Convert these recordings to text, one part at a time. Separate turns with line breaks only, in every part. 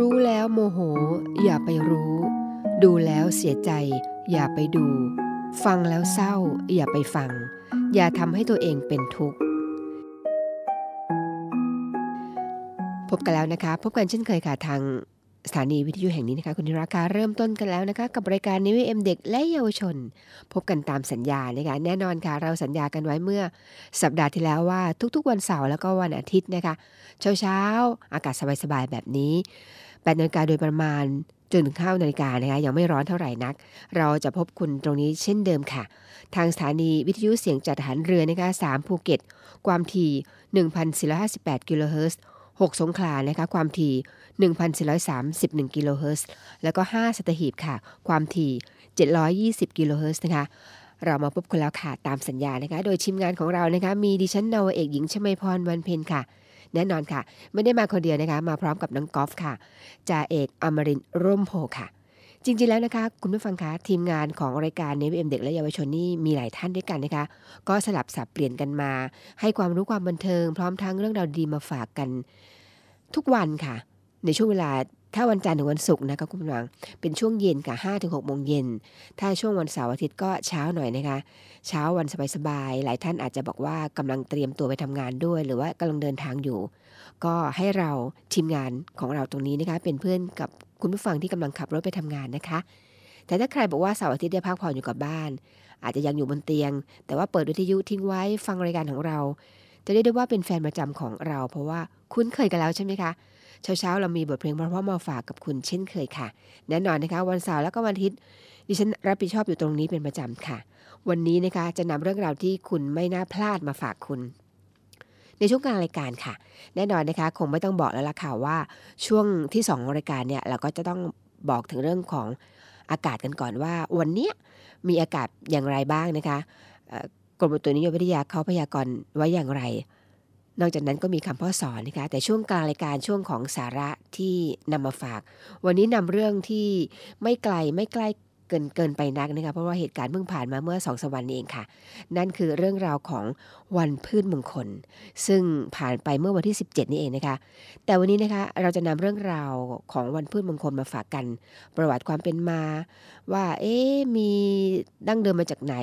รู้แล้วโมโห อย่าไปรู้ ดูแล้วเสียใจ อย่าไปดู ฟังแล้วเศร้า อย่าไปฟัง อย่าทำให้ตัวเองเป็นทุกข์ พบกันแล้วนะคะ พบกันเช่นเคยค่ะทางสถานีวิทยุแห่งนี้นะคะคุณธีราคาเริ่มต้นกันแล้วนะคะ กับรายการนิวเอ็มเด็กและเยาวชน พบกันตามสัญญานะคะแน่นอนค่ะ เราสัญญากันไว้เมื่อสัปดาห์ที่แล้วว่าทุกๆวันเสาร์แล้วก็วันอาทิตย์นะคะ เช้าๆ อากาศสบายๆ แบบนี้ 8นาฬิกาโดยประมาณจนถึง9นาฬิกานะคะยังไม่ร้อนเท่าไหร่นัก เราจะพบคุณตรงนี้เช่นเดิมค่ะ ทางสถานีวิทยุเสียงจากทหารเรือนะคะ3ภูเก็ต ความถี่1,458กิโลเฮิรตซ์6สงขลานะคะความถี่ 1,431กิโลเฮิรตซ์แล้วก็ 5 สัตหีบค่ะ ความถี่ 720กิโลเฮิรตซ์นะคะเรามาพบกันแล้วค่ะ ตามสัญญานะคะ โดยทีมงานของเรานะคะ มีดิฉันนาวเอกหญิงชมาพรวันเพ็ญค่ะ แน่นอนค่ะ ไม่ได้มาคนเดียวนะคะ มาพร้อมกับน้องกอล์ฟค่ะจ่าเอกอมรินร่มโพค่ะ จริงๆแล้วนะคะ คุณผู้ฟังคะทีมงานของรายการเนวิเอ็มเด็กและเยาวชนนี่มีหลายท่านด้วยกันนะคะ ก็สลับสับเปลี่ยนกันมา ให้ความรู้ความบันเทิง พร้อมทั้งเรื่องราวดีมาฝากกัน ทุกวันค่ะ ในช่วงเวลา ถ้าวันจันทร์ถึงวันศุกร์นะคะคุณผู้ฟังเป็นช่วงเย็นค่ะ5ถึง6โมงเย็น ถ้าช่วงวันเสาร์อาทิตย์ก็เช้าหน่อยนะคะ เช้าวันสบายๆหลายท่านอาจจะบอกว่ากำลังเตรียมตัวไปทำงานด้วย หรือว่ากำลังเดินทางอยู่ ก็ให้เราทีมงานของเราตรงนี้นะคะเป็นเพื่อนกับคุณผู้ฟังที่กำลังขับรถไปทำงานนะคะ แต่ถ้าใครบอกว่าเสาร์อาทิตย์ได้พักผ่อนอยู่กับบ้าน อาจจะยังอยู่บนเตียง แต่ว่าเปิดวิทยุทิ้งไว้ฟังรายการของเรา จะเรียกได้ว่าเป็นแฟนประจำของเรา เพราะว่า คุ้นเคยกันแล้วใช่ไหมคะ เช้าๆ เรามีบทเพลงเพราะๆมาฝากกับคุณเช่นเคยค่ะ แน่นอนนะคะ วันเสาร์แล้วก็วันอาทิตย์ดิฉันรับผิดชอบอยู่ตรงนี้เป็นประจำค่ะ วันนี้นะคะจะนำเรื่องราวที่คุณไม่น่าพลาดมาฝากคุณ ในช่วงกลางรายการค่ะ แน่นอนนะคะคงไม่ต้องบอกแล้วล่ะค่ะว่าช่วงที่2ของรายการเนี่ยเราก็จะต้องบอกถึงเรื่องของอากาศกันก่อนว่า วันนี้มีอากาศอย่างไรบ้างนะคะกรมอุตุนิยมวิทยาเขาพยากรณ์ไว้อย่างไร นอกจากนั้นก็มีคำพ่อสอนนะคะแต่ช่วงกลางรายการช่วงของสาระที่นำมาฝาก วันนี้นำเรื่องที่ไม่ไกลไม่ใกล้ กินเกินไปนักนะคะเพราะว่าเหตุการณ์เพิ่งผ่านมาเมื่อสองสวันนี้เองค่ะ นั่นคือเรื่องราวของวันพืชมงคล ซึ่งผ่านไปเมื่อวันที่ 17 นี่เองนะคะ แต่วันนี้นะคะเราจะนำเรื่องราวของวันพืชมงคลมาฝากกัน ประวัติความเป็นมา ว่าเอ๊มีดั้งเดิมมาจากไหน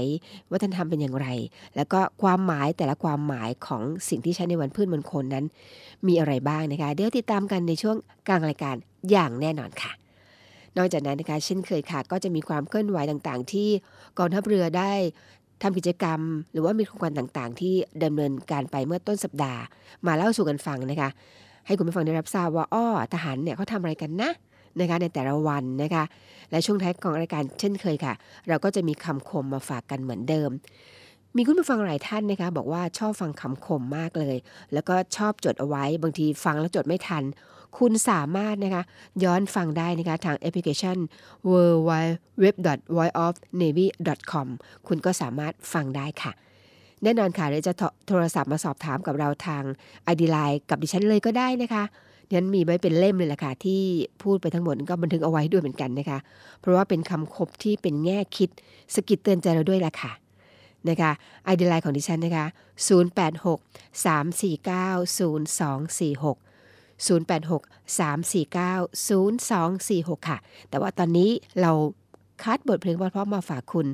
วัฒนธรรมเป็นอย่างไร แล้วก็ความหมายแต่ละความหมายของสิ่งที่ใช้ในวันพืชมงคลนั้น มีอะไรบ้างนะคะเดี๋ยวติดตามกันในช่วงกลางรายการอย่างแน่นอนค่ะ นอกจากนั้นนะคะเช่นเคยค่ะ ก็จะมีความเคลื่อนไหวต่างๆ ที่กองทัพเรือได้ทำกิจกรรม หรือว่ามีโครงการต่างๆ ที่ดำเนินการไปเมื่อต้นสัปดาห์ มาเล่าสู่กันฟังนะคะ ให้คุณผู้ฟังได้รับทราบว่าอ้อทหารเนี่ยเขาทำอะไรกันนะนะคะในแต่ละวันนะคะ และช่วงท้ายของรายการเช่นเคยค่ะ เราก็จะมีคำคมมาฝากกันเหมือนเดิม มีคุณผู้ฟังหลายท่านนะคะ บอกว่าชอบฟังคำคมมากเลย แล้วก็ชอบจดเอาไว้บางทีฟังแล้วจดไม่ทัน คุณสามารถนะคะย้อนฟังได้นะคะทางแอปพลิเคชัน w w w v o i o f n a v y c o m คุณก็สามารถฟังได้ค่ะ แน่นอนค่ะเดี๋ยวจะโทรศัพท์มาสอบถามกับเราทางไอดีไลน์กับดิฉันเลยก็ได้นะคะนั้นมีไว้เป็นเล่มเลยแหละค่ะที่พูดไปทั้งหมดก็บันทึกเอาไว้ด้วยเหมือนกันนะคะ เพราะว่าเป็นคำคมที่เป็นแง่คิดสะกิดเตือนใจเราด้วยล่ะค่ะนะคะไอเดียไลน์ของดิฉันนะคะ 086 349 0246 086 349 0246 ค่ะ แต่ว่าตอนนี้เราคัดบทเพลงเพราะๆมาฝากคุณ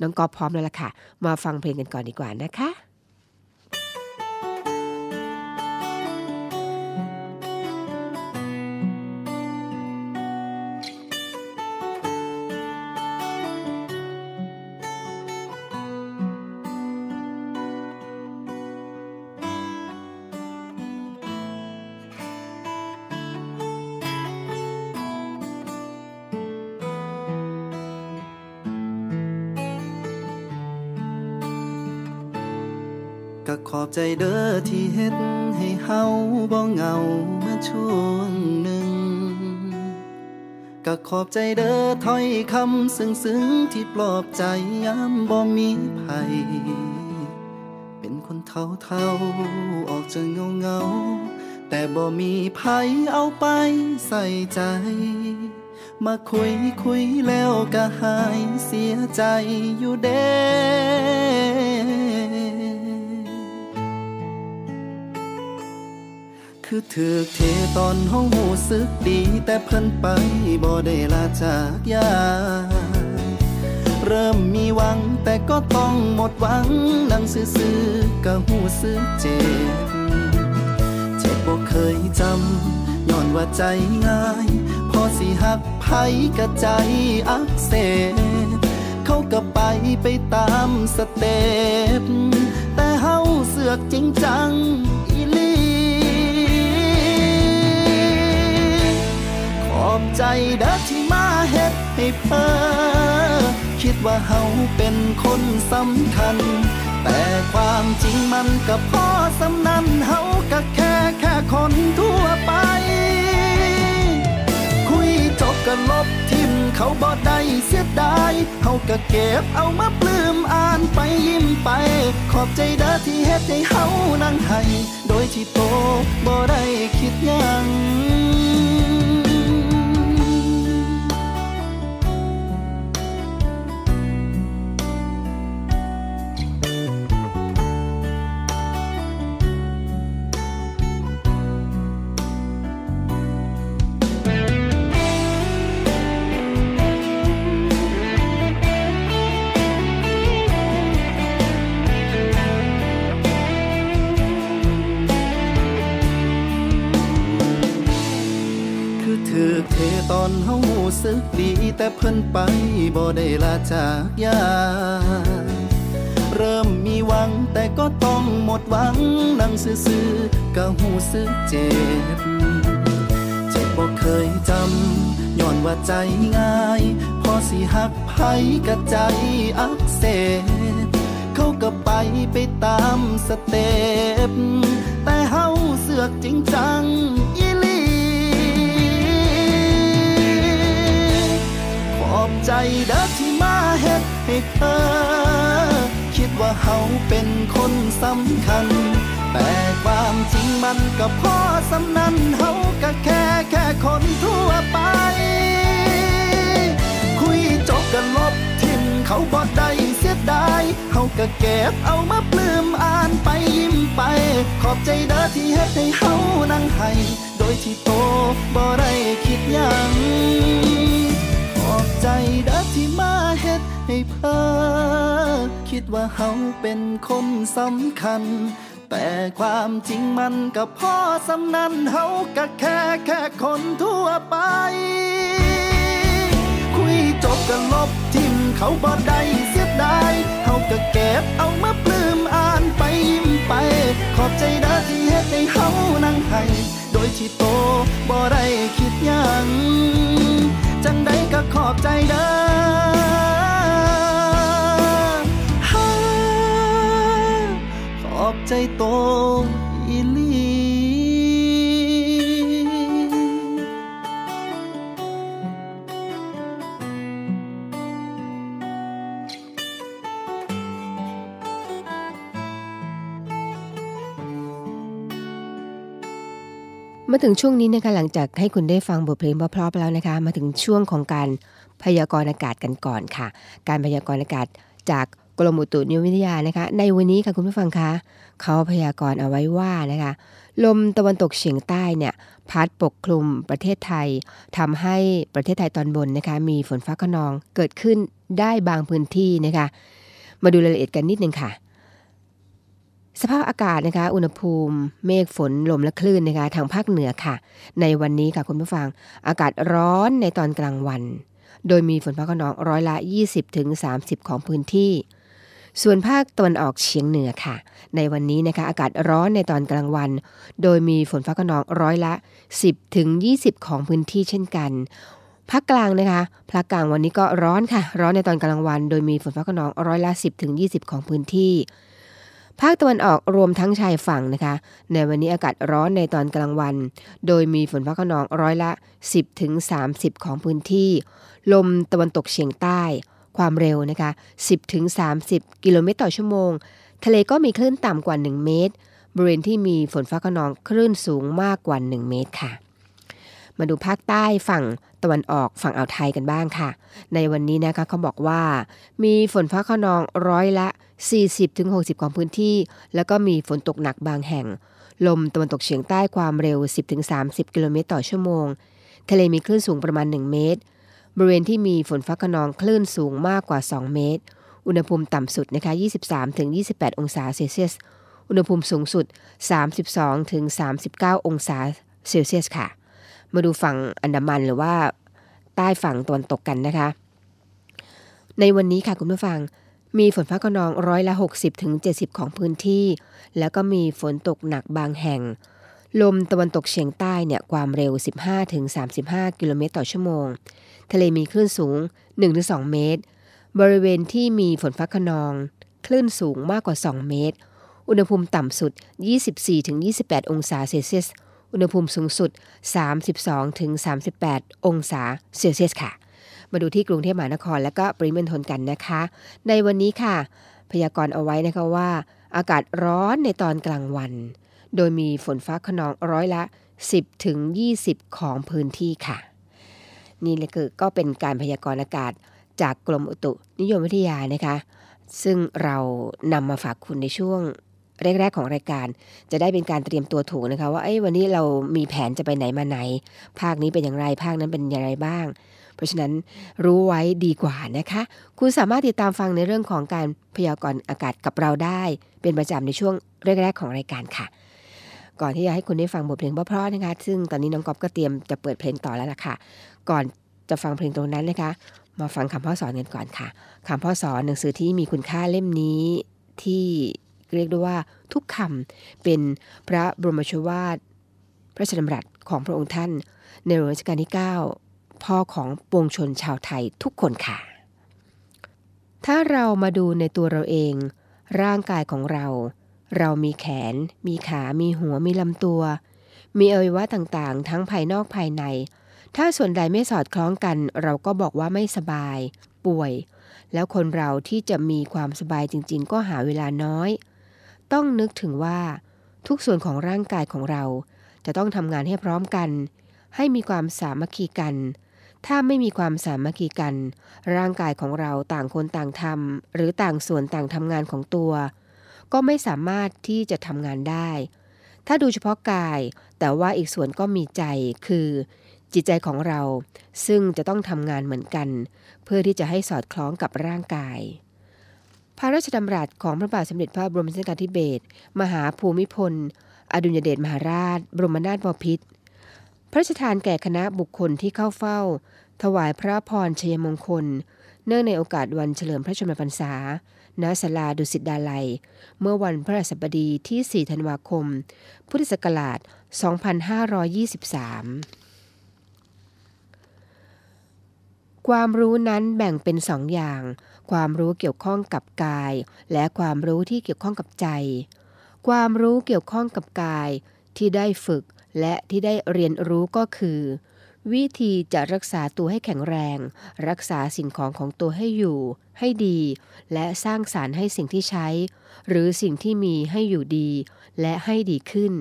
น้องกอพร้อมแล้วล่ะค่ะ มาฟังเพลงกันก่อนดีกว่านะคะ
ใจเด้อที่เฮ็ดให้เฮาบ่เหงามาช่วงหนึ่งก็ขอบใจเด้อถ้อยคำซึ้งๆที่ปลอบใจยามบ่มีภัย เป็นคนเท่าเท่าออกจะเงาเงาแต่บ่มีภัยเอาไปใส่ใจ มาคุยคุยแล้วก็หายเสียใจอยู่เด้ คือถือเทตอนห้องหูสึกดี แต่เพิ่นไปบ่ได้ลาจากยาเริ่มมีหวังแต่ก็ต้องหมดหวังดังซื่อๆก็หูสึกเจ็บ เจ็บบ่เคยจำย้อนว่าใจง่าย พอสิหักไผกะใจอักเสบเขาก็ไปไปตามสเต็ปแต่เฮาเสือกจริงจัง อีลีขอบใจเด้อที่มาเฮ็ดให้เพ้อคิดว่าเฮาเป็นคนสำคัญ แต่ความจริงมันก็พอสำนันเฮาก็แค่แค่คนทั่วไป คุยจบก็ลบทิมเขาบ่ได้เสียดายเฮาก็เก็บเอามาปลื้มอ่านไปยิ้มไป ขอบใจเด้อที่เฮ็ดให้เฮานั่งให้ โดยที่โตบ่ได้คิดยัง อนเฮาหูสึกดีแต่เพิ่นไปบ่ได้ลาจากยา เริ่มมีหวังแต่ก็ต้องหมดหวังนั่งซื่อๆก็หูสึกเจ็บ เจ็บบ่เคยจำย้อนว่าใจง่าย พอสิหักไผกะใจอักเสบเขาก็ไปไปตามสเต็ปแต่เฮาเสือกจริงจัง อีหลีขอบใจเด้อที่มาเฮ็ดให้เธอ คิดว่าเฮาเป็นคนสำคัญ แต่ความจริงมันก็พอสำนันเฮาก็แค่แค่คนทั่วไป คุยจบกันลบทิมเขาบ่ได้เสียดายเฮาก็เก็บเอามาปลื้มอ่านไปยิ้มไป ขอบใจเด้อที่เฮ็ดให้เฮานั่งให้โดยที่โตบ่ได้คิดยัง ขอบใจเด้อที่มาเฮ็ดให้เพ้อคิดว่าเฮาเป็นคนสำคัญ แต่ความจริงมันก็พอสำนันเฮาก็แค่แค่คนทั่วไป คุยจบกันลบทิมเขาบ่ได้เสียดายเฮาก็เก็บเอามาปลื้มอ่านไปยิ้มไป ขอบใจเด้อที่เฮ็ดให้เฮานั่งให้โดยที่โตบ่ได้คิดยัง ก็ขอบใจเด้อขอบใจโต
มาถึงช่วงนี้นะคะหลังจากให้คุณได้ฟังบทเพลงเพราะๆไปแล้วนะคะ มาถึงช่วงของการพยากรณ์อากาศกันก่อนค่ะ การพยากรณ์อากาศจากกรมอุตุนิยมวิทยานะคะ ในวันนี้ค่ะคุณผู้ฟังคะเขาพยากรณ์เอาไว้ว่านะคะ ลมตะวันตกเฉียงใต้เนี่ยพัดปกคลุมประเทศไทยทำให้ประเทศไทยตอนบนนะคะมีฝนฟ้าขนองเกิดขึ้นได้บางพื้นที่นะคะ มาดูรายละเอียดกันนิดนึงค่ะ สภาพอากาศนะคะ อุณหภูมิ เมฆฝนลมและคลื่นนะคะ ทางภาคเหนือค่ะ ในวันนี้ค่ะคุณผู้ฟัง อากาศร้อนในตอนกลางวัน โดยมีฝนฟ้าขนองร้อยละ 20-30ถึง30ของพื้นที่ ส่วนภาคตะวันออกเฉียงเหนือค่ะ ในวันนี้นะคะอากาศร้อนในตอนกลางวัน โดยมีฝนฟ้าขนองร้อยละ 10ถึง20 ของพื้นที่เช่นกันภาคกลางนะคะภาคกลางวันนี้ก็ร้อนค่ะ ร้อนในตอนกลางวัน โดยมีฝนฟ้าขนองร้อยละ 10ถึง20 ของพื้นที่ ภาคตะวันออกรวมทั้งชายฝั่งนะคะ ในวันนี้อากาศร้อนในตอนกลางวัน โดยมีฝนฟ้าขนองร้อยละ 10ถึงของพื้นที่ ลมตะวันตกเฉียงใต้ ความเร็วนะคะ10ถึงกิโลเมตรต่อชั่วโมง ทะเลก็มีคลื่นต่ำกว่า 1 เมตร บริเวณที่มีฝนฟ้าขนองคลื่นสูงมากกว่า 1 เมตรค่ะ มาดูภาคใต้ฝั่ง ตะวันออกฝั่งอ่าวไทยกันบ้างค่ะ ในวันนี้นะคะเขาบอกว่า มีฝนฟ้าขนองร้อยละ 40-60 ของพื้นที่ แล้วก็มีฝนตกหนักบางแห่ง ลมตะวันตกเฉียงใต้ความเร็ว 10-30 กิโลเมตรต่อชั่วโมง ทะเลมีคลื่นสูงประมาณ 1 เมตร บริเวณที่มีฝนฟ้าขนองคลื่นสูงมากกว่า 2 เมตร อุณหภูมิต่ำสุดนะคะ 23-28 องศาเซลเซียส อุณหภูมิสูงสุด 32-39 องศาเซลเซียสค่ะ มาดูฝั่งอันดามันหรือว่าใต้ฝั่งตะวันตกกันนะคะ ในวันนี้ค่ะคุณผู้ฟังมีฝนฟ้าขนองร้อยละ 60-70ของพื้นที่ แล้วก็มีฝนตกหนักบางแห่ง ลมตะวันตกเฉียงใต้เนี่ยความเร็ว 15-35กิโลเมตรต่อชั่วโมง ทะเลมีคลื่นสูง 1-2 เมตร บริเวณที่มีฝนฟ้าขนอง คลื่นสูงมากกว่า 2 เมตร อุณหภูมิต่ำสุด 24-28 องศาเซลเซียส อุณหภูมิสูงสุด 32-38 องศาเซลเซียสค่ะ มาดูที่กรุงเทพมหานครและก็ปริมณฑลกันนะคะ ในวันนี้ค่ะ พยากรณ์เอาไว้นะคะว่า อากาศร้อนในตอนกลางวัน โดยมีฝนฟ้าขนองร้อยละ 10ถึง20 ของพื้นที่ค่ะ นี่เลยคือก็เป็นการพยากรณ์อากาศจากกรมอุตุนิยมวิทยานะคะ ซึ่งเรานำมาฝากคุณในช่วง แรกๆของรายการ จะได้เป็นการเตรียมตัวถูกนะคะว่าเอ้วันนี้เรามีแผนจะไปไหนมาไหน ภาคนี้เป็นอย่างไรภาคนั้นเป็นอย่างไรบ้าง เพราะฉะนั้นรู้ไว้ดีกว่านะคะ คุณสามารถติดตามฟังในเรื่องของการพยากรณ์อากาศกับเราได้ เป็นประจำในช่วงแรกๆของรายการค่ะ ก่อนที่จะให้คุณได้ฟังบทเพลงเพราะๆนะคะ ซึ่งตอนนี้น้องก๊อฟก็เตรียมจะเปิดเพลงต่อแล้วล่ะค่ะ ก่อนจะฟังเพลงตรงนั้นนะคะมาฟังคำพ่อสอนกันก่อนค่ะคำพ่อสอนหนังสือที่มีคุณค่าเล่มนี้ที่ เรียกได้ว่าทุกคำเป็นพระบรมชวาทพระราชดำรัสของพระองค์ท่าน ในหลวงรัชกาลที่ 9 พ่อของปวงชนชาวไทยทุกคนค่ะ ถ้าเรามาดูในตัวเราเอง ร่างกายของเรา เรามีแขน มีขา มีหัว มีลำตัว มีอวัยวะต่างๆ ทั้งภายนอกภายใน ถ้าส่วนใดไม่สอดคล้องกัน เราก็บอกว่าไม่สบาย ป่วย แล้วคนเราที่จะมีความสบายจริง ๆ ก็หาเวลาน้อย ต้องนึกถึงว่า ทุกส่วนของร่างกายของเรา จะต้องทำงานให้พร้อมกัน ให้มีความสามัคคีกัน ถ้าไม่มีความสามัคคีกัน ร่างกายของเราต่างคนต่างทำหรือต่างส่วนต่างทำงานของตัว ก็ไม่สามารถที่จะทำงานได้ ถ้าดูเฉพาะกาย แต่ว่าอีกส่วนก็มีใจคือ จิตใจของเราซึ่งจะต้องทำงานเหมือนกัน เพื่อที่จะให้สอดคล้องกับร่างกาย พระราชดำรัสของพระบาทสมเด็จพระบรมชนกาธิเบศรมหาภูมิพล อดุลยเดชมหาราช บรมนาถบพิตรพระราชทานแก่คณะบุคคลที่เข้าเฝ้า ถวายพระพรชัยมงคล เนื่องในโอกาสวันเฉลิมพระชนมพรรษา ณ ศาลาดุสิตดาลัย เมื่อวันพระราชบดีที่ 4 ธันวาคม พุทธศักราช 2523ความรู้นั้นแบ่งเป็นสองอย่าง ความรู้เกี่ยวข้องกับกาย และความรู้ที่เกี่ยวข้องกับใจ ความรู้เกี่ยวข้องกับกาย ที่ได้ฝึกและที่ได้เรียนรู้ก็คือ วิธีจะรักษาตัวให้แข็งแรง รักษาสิ่งของของตัวให้อยู่ ให้ดี และสร้างสารรค์ให้สิ่งที่ใช้ หรือสิ่งที่มีให้อยู่ดี และให้ดีขึ้น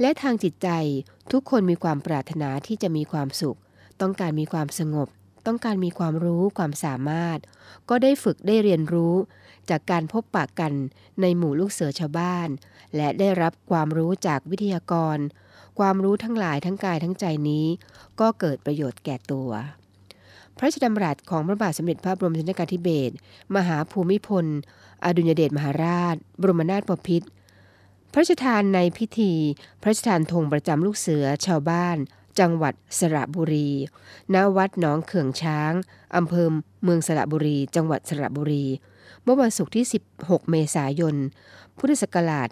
และทางจิตใจทุกคนมีความปรารถนาที่จะมีความสุข ต้องการมีความสงบ ต้องการมีความรู้ความสามารถ ก็ได้ฝึกได้เรียนรู้ จากการพบปะกันในหมู่ลูกเสือชาวบ้าน และได้รับความรู้จากวิทยากร ความรู้ทั้งหลายทั้งกายทั้งใจนี้ ก็เกิดประโยชน์แก่ตัว พระราชดำรัสของพระบาทสมเด็จพระบรมชนกาธิเบศรมหาภูมิพล อดุลยเดชมหาราช บรมนาถบพิตรพระราชทานในพิธี พระราชทานธงประจำลูกเสือชาวบ้าน จังหวัดสระบุรี ณ วัดหนองเขื่องช้าง อำเภอเมืองสระบุรี จังหวัดสระบุรี เมื่อวันศุกร์ที่ 16 เมษายน พุทธศักราช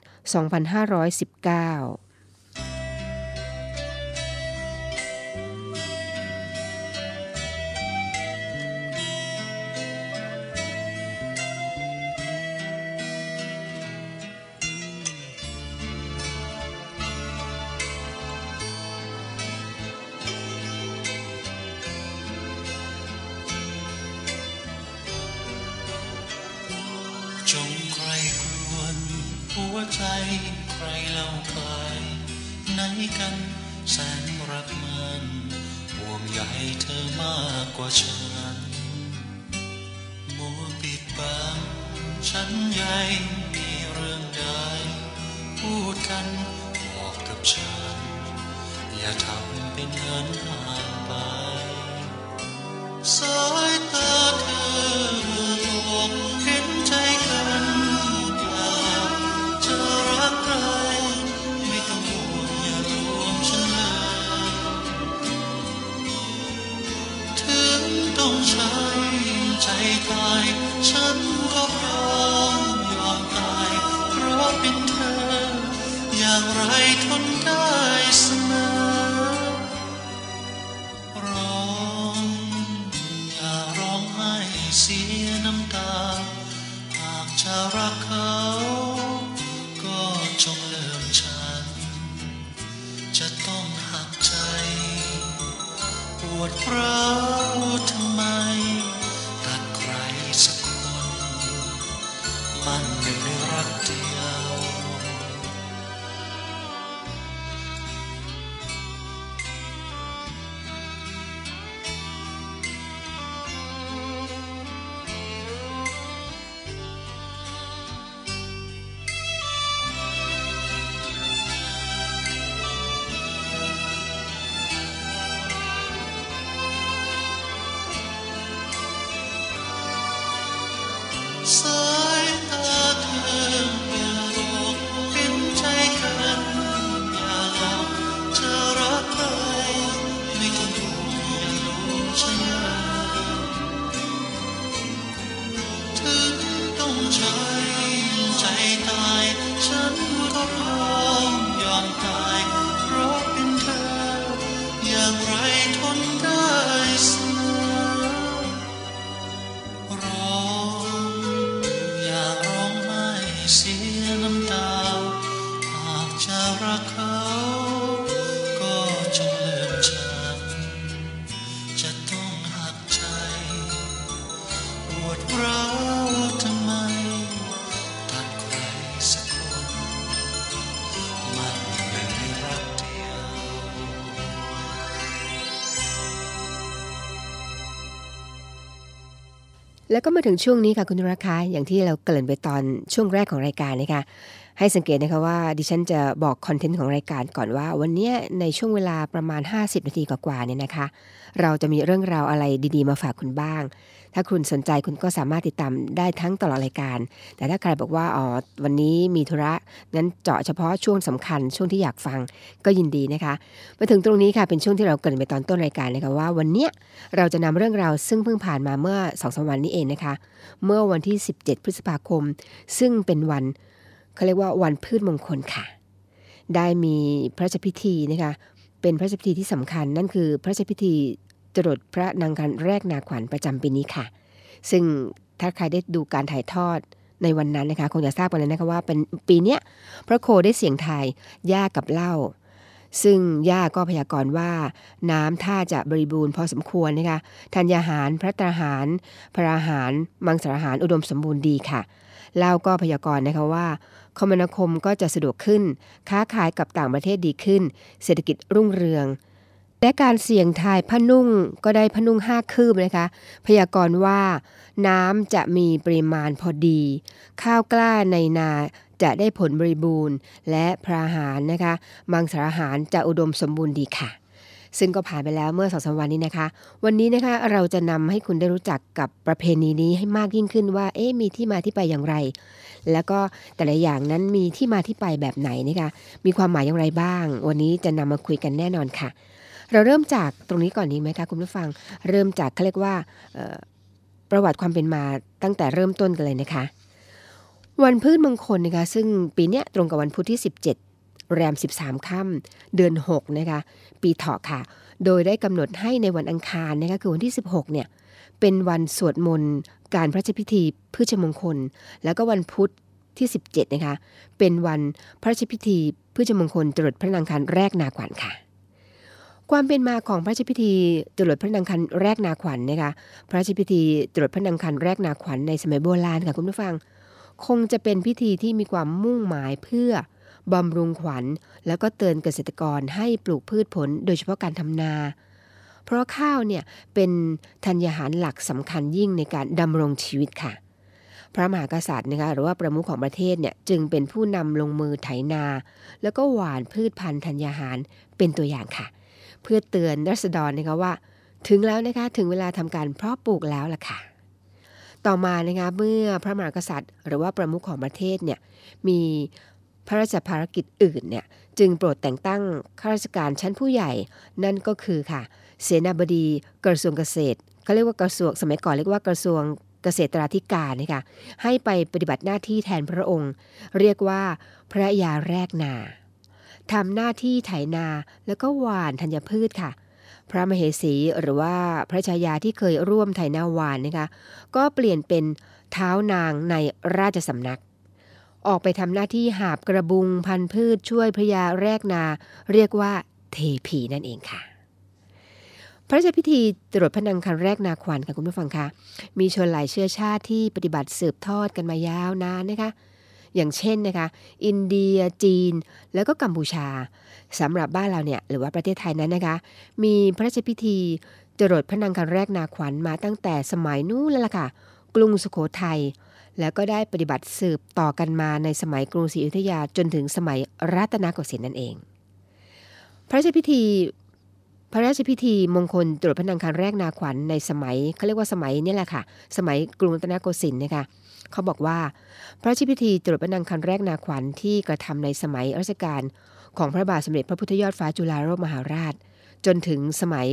2519
แล้วก็มาถึงช่ว
งนี้ค่ะคุณราคาอย่างที่เราเกริ่นไปตอนช่วงแรกของรายการนะคะ ให้สังเกตนะคะว่าดิฉันจะบอกคอนเทนต์ของรายการก่อนว่า วันนี้ในช่วงเวลาประมาณ 50 นาทีกว่าๆเนี่ยนะคะ เราจะมีเรื่องราวอะไรดีๆ มาฝากคุณบ้าง ถ้าคุณสนใจคุณก็สามารถติดตามได้ทั้งตลอดรายการ แต่ถ้าใครบอกว่าอ๋อวันนี้มีธุระงั้นเจาะเฉพาะช่วงสำคัญช่วงที่อยากฟังก็ยินดีนะคะมาถึงตรงนี้ค่ะเป็นช่วงที่เราเกินไปตอนต้นรายการนะคะว่า วันนี้เราจะนำเรื่องราวซึ่งเพิ่งผ่านมาเมื่อสองสวันนี้เองนะคะ เมื่อวันที่ 17 พฤษภาคม ซึ่งเป็นวัน เขาเรียกว่าวันพืชมงคลค่ะ ได้มีพระราชพิธีนะคะเป็นพระราชพิธีที่สำคัญนั่นคือพระราชพิธีจรดพระนางคันแรกนาขวัญประจำปีนี้ค่ะ ซึ่งถ้าใครได้ดูการถ่ายทอดในวันนั้นนะคะ คงจะทราบกันเลยนะคะว่าเป็นปีเนี้ยพระโคได้เสียงทายย่ากับเหล้าซึ่งย่าก็พยากรณ์ว่า น้ำท่าจะบริบูรณ์พอสมควรนะคะธัญญาหาร พระตราหาร พระอาหาร มังสารหาร อุดมสมบูรณ์ดีค่ะเล่าก็พยากรณ์นะคะว่า คมนาคมก็จะสะดวกขึ้น ค้าขายกับต่างประเทศดีขึ้น เศรษฐกิจรุ่งเรือง และการเสี่ยงทายผนุ่งก็ได้ผนุ่งห้าคืบนะคะ พยากรณ์ว่า น้ำจะมีปริมาณพอดี ข้าวกล้าในนาจะได้ผลบริบูรณ์ และพระอาหารนะคะ มังสารหารจะอุดมสมบูรณ์ดีค่ะ ซึ่งก็ผ่านไปแล้วเมื่อสองสามวันนี้นะคะ วันนี้นะคะเราจะนำให้คุณได้รู้จักกับประเพณีนี้ให้มากยิ่งขึ้นว่า เอ๊ะมีที่มาที่ไปอย่างไร แล้วก็แต่ละอย่างนั้นมีที่มาที่ไปแบบไหนนะคะมีความหมายอย่างไรบ้าง วันนี้จะนำมาคุยกันแน่นอนค่ะ เราเริ่มจากตรงนี้ก่อนดีไหมคะคุณผู้ฟังเริ่มจากเขาเรียกว่าประวัติความเป็นมาตั้งแต่เริ่มต้นกันเลยนะคะ วันพืชมงคลนะคะซึ่งปีนี้ตรงกับวันพุธที่ 17 แรม 13 ค่ำเดือน 6 นะคะ ปีเถาะค่ะ โดยได้กำหนดให้ในวันอังคารนะคะคือวันที่ 16 เนี่ย เป็นวันสวดมนต์การพระราชพิธีพืชมงคล แล้วก็วันพุธที่ 17 นะคะ เป็นวันพระราชพิธีพืชมงคลจรดพระนางคันแรกนาขวัญค่ะ ความเป็นมาของพระราชพิธีจรดพระนางคันแรกนาขวัญนะคะ พระราชพิธีจรดพระนางคันแรกนาขวัญในสมัยโบราณค่ะคุณผู้ฟัง คงจะเป็นพิธีที่มีความมุ่งหมายเพื่อบำรุงขวัญ แล้วก็เตือนเกษตรกรให้ปลูกพืชผล โดยเฉพาะการทำนา เพราะข้าวเนี่ยเป็นธัญญาหารหลักสำคัญยิ่งในการดำรงชีวิตค่ะ พระมหากษัตริย์นะคะหรือว่าประมุขของประเทศเนี่ยจึงเป็นผู้นำลงมือไถนา แล้วก็หว่านพืชพันธุ์ธัญญาหารเป็นตัวอย่างค่ะ เพื่อเตือนรัษฎรนะคะว่า ถึงแล้วนะคะถึงเวลาทำการเพาะปลูกแล้วล่ะค่ะต่อมานะคะเมื่อพระมหากษัตริย์ หรือว่าประมุขของประเทศเนี่ยมีพระราชภารกิจอื่นเนี่ยจึงโปรดแต่งตั้งข้าราชการชั้นผู้ใหญ่นั่นก็คือค่ะ เสนาบดีกระทรวงเกษตรเขาเรียกว่ากระทรวงสมัยก่อนเรียกว่ากระทรวงเกษตราธิการนะคะให้ไปปฏิบัติหน้าที่แทนพระองค์ เรียกว่าพระยาแรกนาทำหน้าที่ไถนาแล้วก็หว่านธัญพืชค่ะ พระมเหสีหรือว่าพระชายาที่เคยร่วมไถนาหวานนะคะก็เปลี่ยนเป็นเท้านางในราชสำนัก ออกไปทำหน้าที่หาบกระบุงพันธุ์พืชช่วยพระยาแรกนา เรียกว่าเทพีนั่นเองค่ะ พระราชพิธีตรวจพระนังคันแรกนาขวัญค่ะคุณผู้ฟังคะมีชนหลายเชื้อชาติที่ปฏิบัติสืบทอดกันมายาวนานนะคะ อย่างเช่นนะคะ อินเดียจีน แล้วก็กัมพูชาสำหรับบ้านเราเนี่ยหรือว่าประเทศไทยนั้นนะคะ มีพระราชพิธีจรดพระนังคันแรกนาขวัญมาตั้งแต่สมัยนู้นแล้วล่ะค่ะ กรุงสุโขทัยแล้วก็ได้ปฏิบัติสืบต่อกันมาในสมัยกรุงศรีอยุธยาจนถึงสมัยรัตนโกสินทร์นั่นเอง พระราชพิธี พระราชพิธีมงคลตรวจพระนังคันแรกนาขวัญในสมัยเขาเรียกว่าสมัยนี่แหละค่ะ สมัยกรุงรัตนโกสินทร์นะคะเขาบอกว่า พระราชพิธีตรวจพระนังคันแรกนาขวัญที่กระทำในสมัยรัชกาลของพระบาทสมเด็จพระพุทธยอดฟ้าจุฬาโลกมหาราช จนถึงสมัย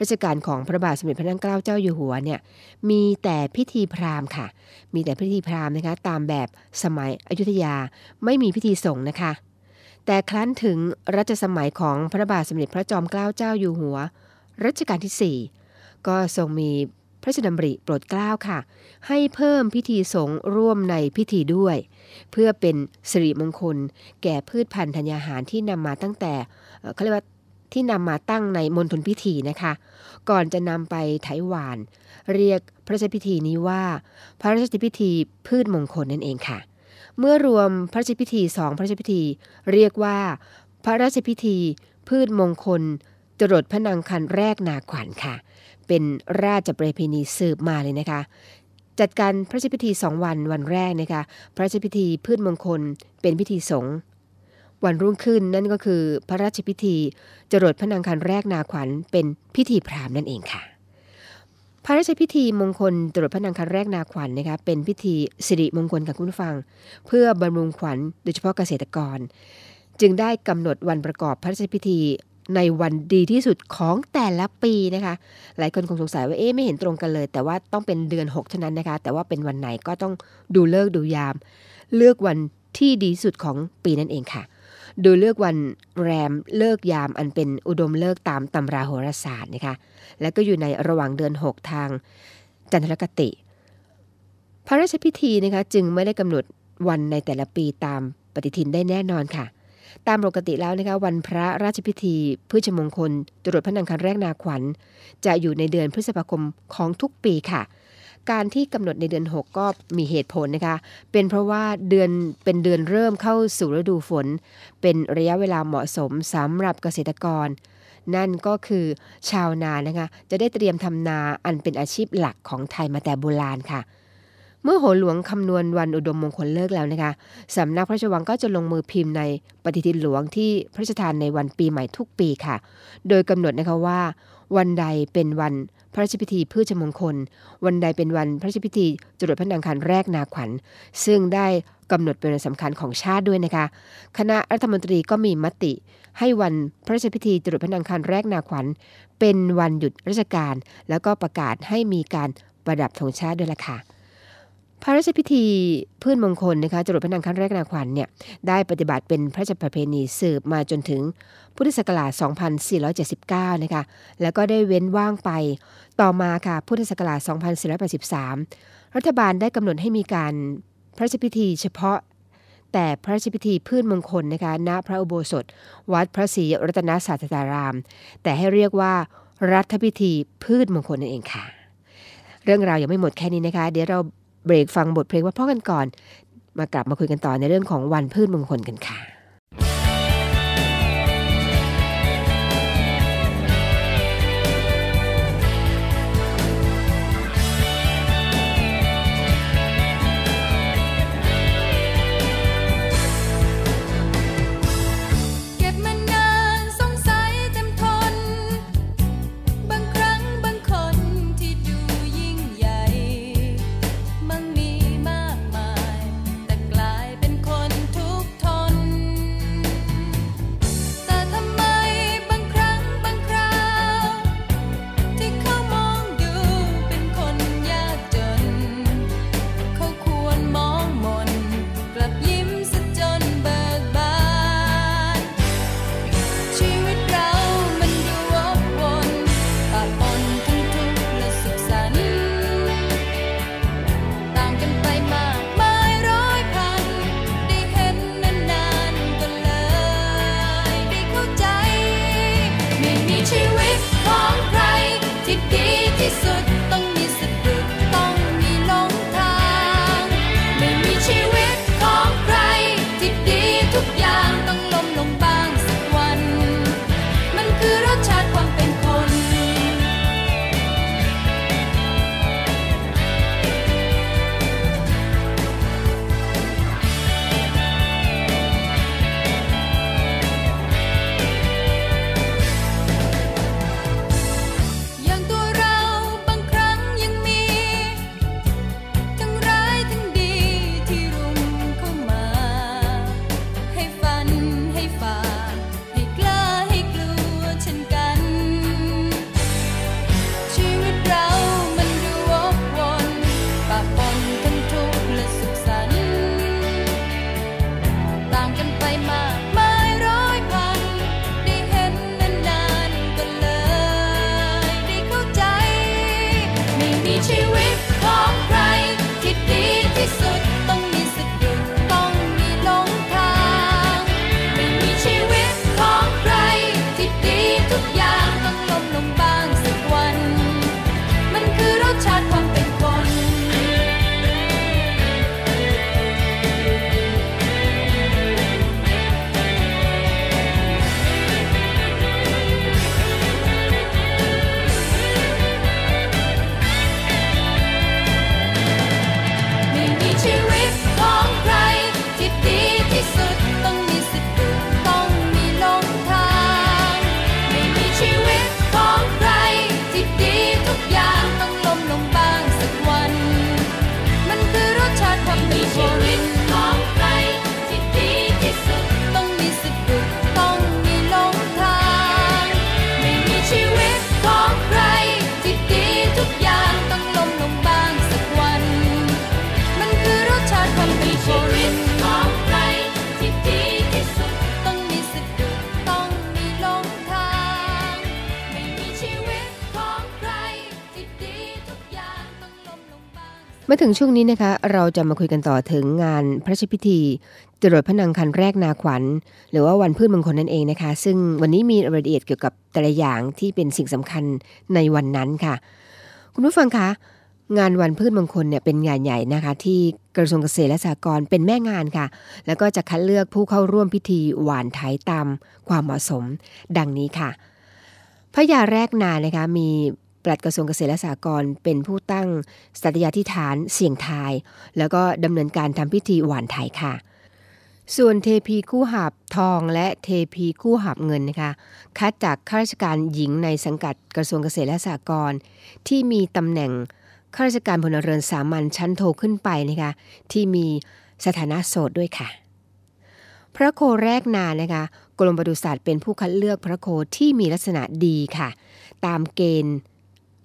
รัชกาลของพระบาทสมเด็จพระนั่งเกล้าเจ้าอยู่หัวเนี่ยมีแต่พิธีพราหมณ์ค่ะ มีแต่พิธีพราหมณ์นะคะ ตามแบบสมัยอยุธยาไม่มีพิธีสงฆ์นะคะ แต่ครั้นถึงรัชสมัยของพระบาทสมเด็จพระจอมเกล้าเจ้าอยู่หัว รัชกาลที่ 4 ก็ทรงมีพระราชดำริโปรดเกล้าค่ะ ให้เพิ่มพิธีสงฆ์ร่วมในพิธีด้วย เพื่อเป็นสิริมงคล แก่พืชพันธุ์ธัญญาหารที่นำมาตั้งแต่เอ่อเขาเรียกว่าที่นำมาตั้งในมณฑลพิธีนะคะ ก่อนจะนำไปไถหวาน เรียกพระราชพิธีนี้ว่า พระราชพิธีพืชมงคลนั่นเองค่ะ เมื่อรวมพระราชพิธีสองพระราชพิธี เรียกว่า พระราชพิธี พืชมงคล จรดพระนางคันแรกนาขวัญค่ะ เป็นราชประเพณีสืบมาเลยนะคะ จัดการพระราชพิธีสองวันวันแรกนะคะ พระราชพิธีพืชมงคลเป็นพิธีสงฆ์วันรุ่งขึ้นนั่นก็คือพระราชพิธี จรดพระนางคันแรกนาขวัญเป็นพิธีพราหมณ์นั่นเองค่ะ พระราชพิธีมงคลตรวจพระนางคันแรกนาขวัญนะคะเป็นพิธีสิริมงคลกับคุณฟัง เพื่อบำรุงขวัญโดยเฉพาะเกษตรกร จึงได้กำหนดวันประกอบพระราชพิธีในวันดีที่สุดของแต่ละปีนะคะ หลายคนคงสงสัยว่าเอ๊ะไม่เห็นตรงกันเลย แต่ว่าต้องเป็นเดือน 6 เท่านั้นนะคะ แต่ว่าเป็นวันไหนก็ต้องดูเลิกดูยาม เลือกวันที่ดีสุดของปีนั่นเองค่ะ โดยเลือกวันแรมเลิกยามอันเป็นอุดมเลิกตามตำราโหราศาสตร์นะคะและก็อยู่ในระหว่างเดือน 6 ทางจันทรคติ พระราชพิธีนะคะจึงไม่ได้กำหนดวันในแต่ละปีตามปฏิทินได้แน่นอนค่ะ ตามปกติแล้วนะคะวันพระราชพิธีพืชมงคลตรวจพระนางคันแรกนาขวัญ จะอยู่ในเดือนพฤษภาคมของทุกปีค่ะ การที่กำหนดในเดือน 6 ก็มีเหตุผลนะคะ เป็นเพราะว่าเดือนเป็นเดือนเริ่มเข้าสู่ฤดูฝน เป็นระยะเวลาเหมาะสมสำหรับเกษตรกร นั่นก็คือชาวนานะคะจะได้เตรียมทำนาอันเป็นอาชีพหลักของไทยมาแต่โบราณค่ะเมื่อโหหลวงคำนวณวันอุดมมงคลเลิกแล้วนะคะสำนักพระราชวังก็จะลงมือพิมพ์ในปฏิทินหลวงที่พระราชทานในวันปีใหม่ทุกปีค่ะ โดยกำหนดนะคะว่า วันใดเป็นวัน พระราชพิธีพืชมงคล วันใดเป็นวันพระราชพิธีจรดพระนางคันแรกนาขวัญ ซึ่งได้กำหนดเป็นวันสำคัญของชาติด้วยนะคะ คณะรัฐมนตรีก็มีมติ ให้วันพระราชพิธีจรดพระนางคันแรกนาขวัญ เป็นวันหยุดราชการ แล้วก็ประกาศให้มีการประดับธงชาติด้วยล่ะค่ะ พระราชพิธีพืชมงคลนะคะจรดพระนางคันแรกนาขวัญเนี่ยได้ปฏิบัติเป็นพระราชประเพณีสืบมาจนถึงพุทธศักราช 2479 นะคะแล้วก็ได้เว้นว่างไปต่อมาค่ะพุทธศักราช 2483 รัฐบาลได้กำหนดให้มีการพระราชพิธีเฉพาะแต่พระราชพิธีพืชมงคลนะคะณพระอุโบสถ วัดพระศรีรัตนศาสดาราม แต่ให้เรียกว่ารัฐพิธีพืชมงคลนั่นเองค่ะ เรื่องราวยังไม่หมดแค่นี้นะคะ เดี๋ยวเรา เบรกฟังบทเพลงว่าพ่อกันก่อน มากลับมาคุยกันต่อในเรื่องของวันพืชมงคลกันค่ะ
Duncan.
มาถึงช่วงนี้นะคะ เราจะมาคุยกันต่อถึงงานพระราชพิธีจรดพระนางคันแรกนาขวัญ หรือว่าวันพืชมงคลนั่นเองนะคะ ซึ่งวันนี้มีรายละเอียดเกี่ยวกับแต่ละอย่างที่เป็นสิ่งสำคัญในวันนั้นค่ะ คุณผู้ฟังคะงานวันพืชมงคลเนี่ยเป็นงานใหญ่นะคะ ที่กระทรวงเกษตรและสหกรณ์เป็นแม่งานค่ะ แล้วก็จะคัดเลือกผู้เข้าร่วมพิธีหวานไถตามความเหมาะสม ดังนี้ค่ะพระยาแรกนานะคะมี ปลัดกระทรวงเกษตรและสหกรณ์เป็นผู้ตั้งสัตยาธิฐานเสี่ยงทาย แล้วก็ดำเนินการทำพิธีหวานไถค่ะ ส่วนเทพีคู่หับทองและเทพีคู่หับเงินนะคะคัดจากข้าราชการหญิงในสังกัดกระทรวงเกษตรและสหกรณ์ที่มีตำแหน่งข้าราชการพลเรือนสามัญชั้นโทขึ้นไปนะคะที่มีสถานะโสดด้วยค่ะ พระโคแรกนานะคะกรมปศุสัตว์เป็นผู้คัดเลือกพระโคที่มีลักษณะดีค่ะ ตามเกณฑ์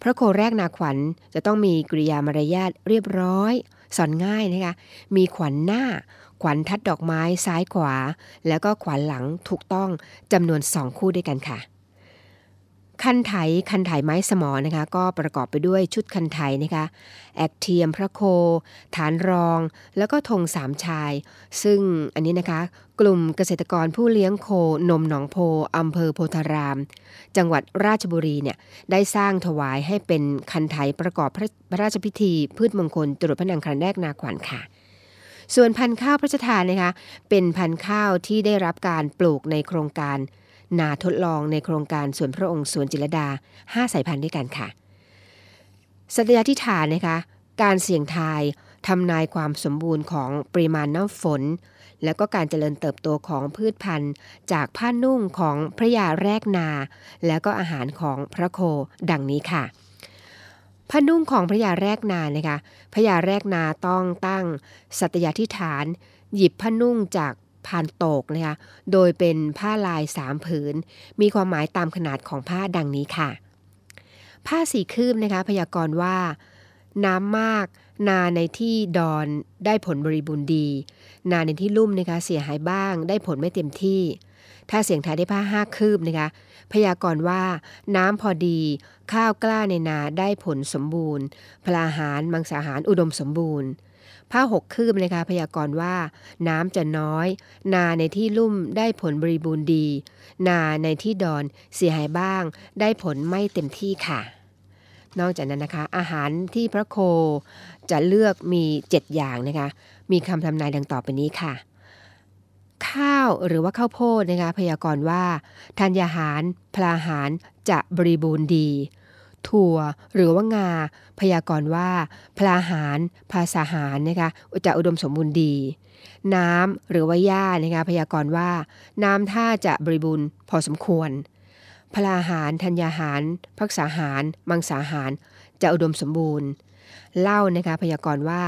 ระโคแรกนาขวัญจะต้องมีกริยามารยาทเรียบร้อยสอนง่ายนะคะ มีขวัญหน้า ขวัญทัดดอกไม้ซ้ายขวา แล้วก็ขวัญหลังถูกต้องจำนวนสองคู่ด้วยกันค่ะ คันไถคันไถไม้สมอนะคะ ก็ประกอบไปด้วยชุดคันไถนะคะแอกเทียมพระโค ฐานรอง แล้วก็ธงสามชาย ซึ่งอันนี้นะคะ กลุ่มเกษตรกรผู้เลี้ยงโคนมหนองโพอำเภอโพธาราม จังหวัดราชบุรีเนี่ยได้สร้างถวายให้เป็นคันไถประกอบพระพระราชพิธี พืชมงคลตรวจพระนางคันแรกนาขวัญค่ะส่วนพันธุ์ข้าวพระราชทานนะคะเป็นพันธุ์ข้าวที่ได้รับการปลูกในโครงการ นาทดลองในโครงการสวนพระองค์สวนจิรดา 5 สายพันธุ์ด้วยกันค่ะ สัตยาธิฐานนะคะ การเสี่ยงทายทำนายความสมบูรณ์ของปริมาณน้ำฝน แล้วก็การเจริญเติบโตของพืชพันธุ์ จากผ้านุ่งของพระยาแรกนา แล้วก็อาหารของพระโคดังนี้ค่ะผ้านุ่งของพระยาแรกนานะคะพระยาแรกนาต้องตั้งสัตยาธิฐาน หยิบผ้านุ่งจาก พานโตกนะคะโดยเป็นผ้าลายสามผืน มีความหมายตามขนาดของผ้าดังนี้ค่ะ ผ้าสีคืบนะคะพยากรณ์ว่า น้ำมากนาในที่ดอนได้ผลบริบูรณ์ดี นาในที่ลุ่มนะคะเสียหายบ้าง ได้ผลไม่เต็มที่ ถ้าเสียงทายได้ผ้าห้าคืบนะคะพยากรณ์ว่า น้ำพอดี ข้าวกล้าในนาได้ผลสมบูรณ์พลาหารมังสาหารอุดมสมบูรณ์ ผ้าหกคืบนะคะพยากรณ์ว่า น้ำจะน้อย นาในที่ลุ่มได้ผลบริบูรณ์ดี นาในที่ดอนเสียหายบ้าง ได้ผลไม่เต็มที่ค่ะ นอกจากนั้นนะคะ อาหารที่พระโคจะเลือกมี 7 อย่างนะคะ มีคำทำนายดังต่อไปนี้ค่ะ ข้าวหรือว่าข้าวโพดนะคะพยากรณ์ว่า ธัญญาหาร พลาหารจะบริบูรณ์ดี ถั่ว หรือว่างา พยากรณ์ว่าพลาหาร ภาษาหารนะคะจะอุดมสมบูรณ์ดี น้ำหรือว่าหญ้านะคะพยากรณ์ว่า น้ำท่าจะบริบูรณ์พอสมควรพลาหารธัญญาหารพักษาหาร มังสาหารจะอุดมสมบูรณ์ เล่านะคะพยากรณ์ว่า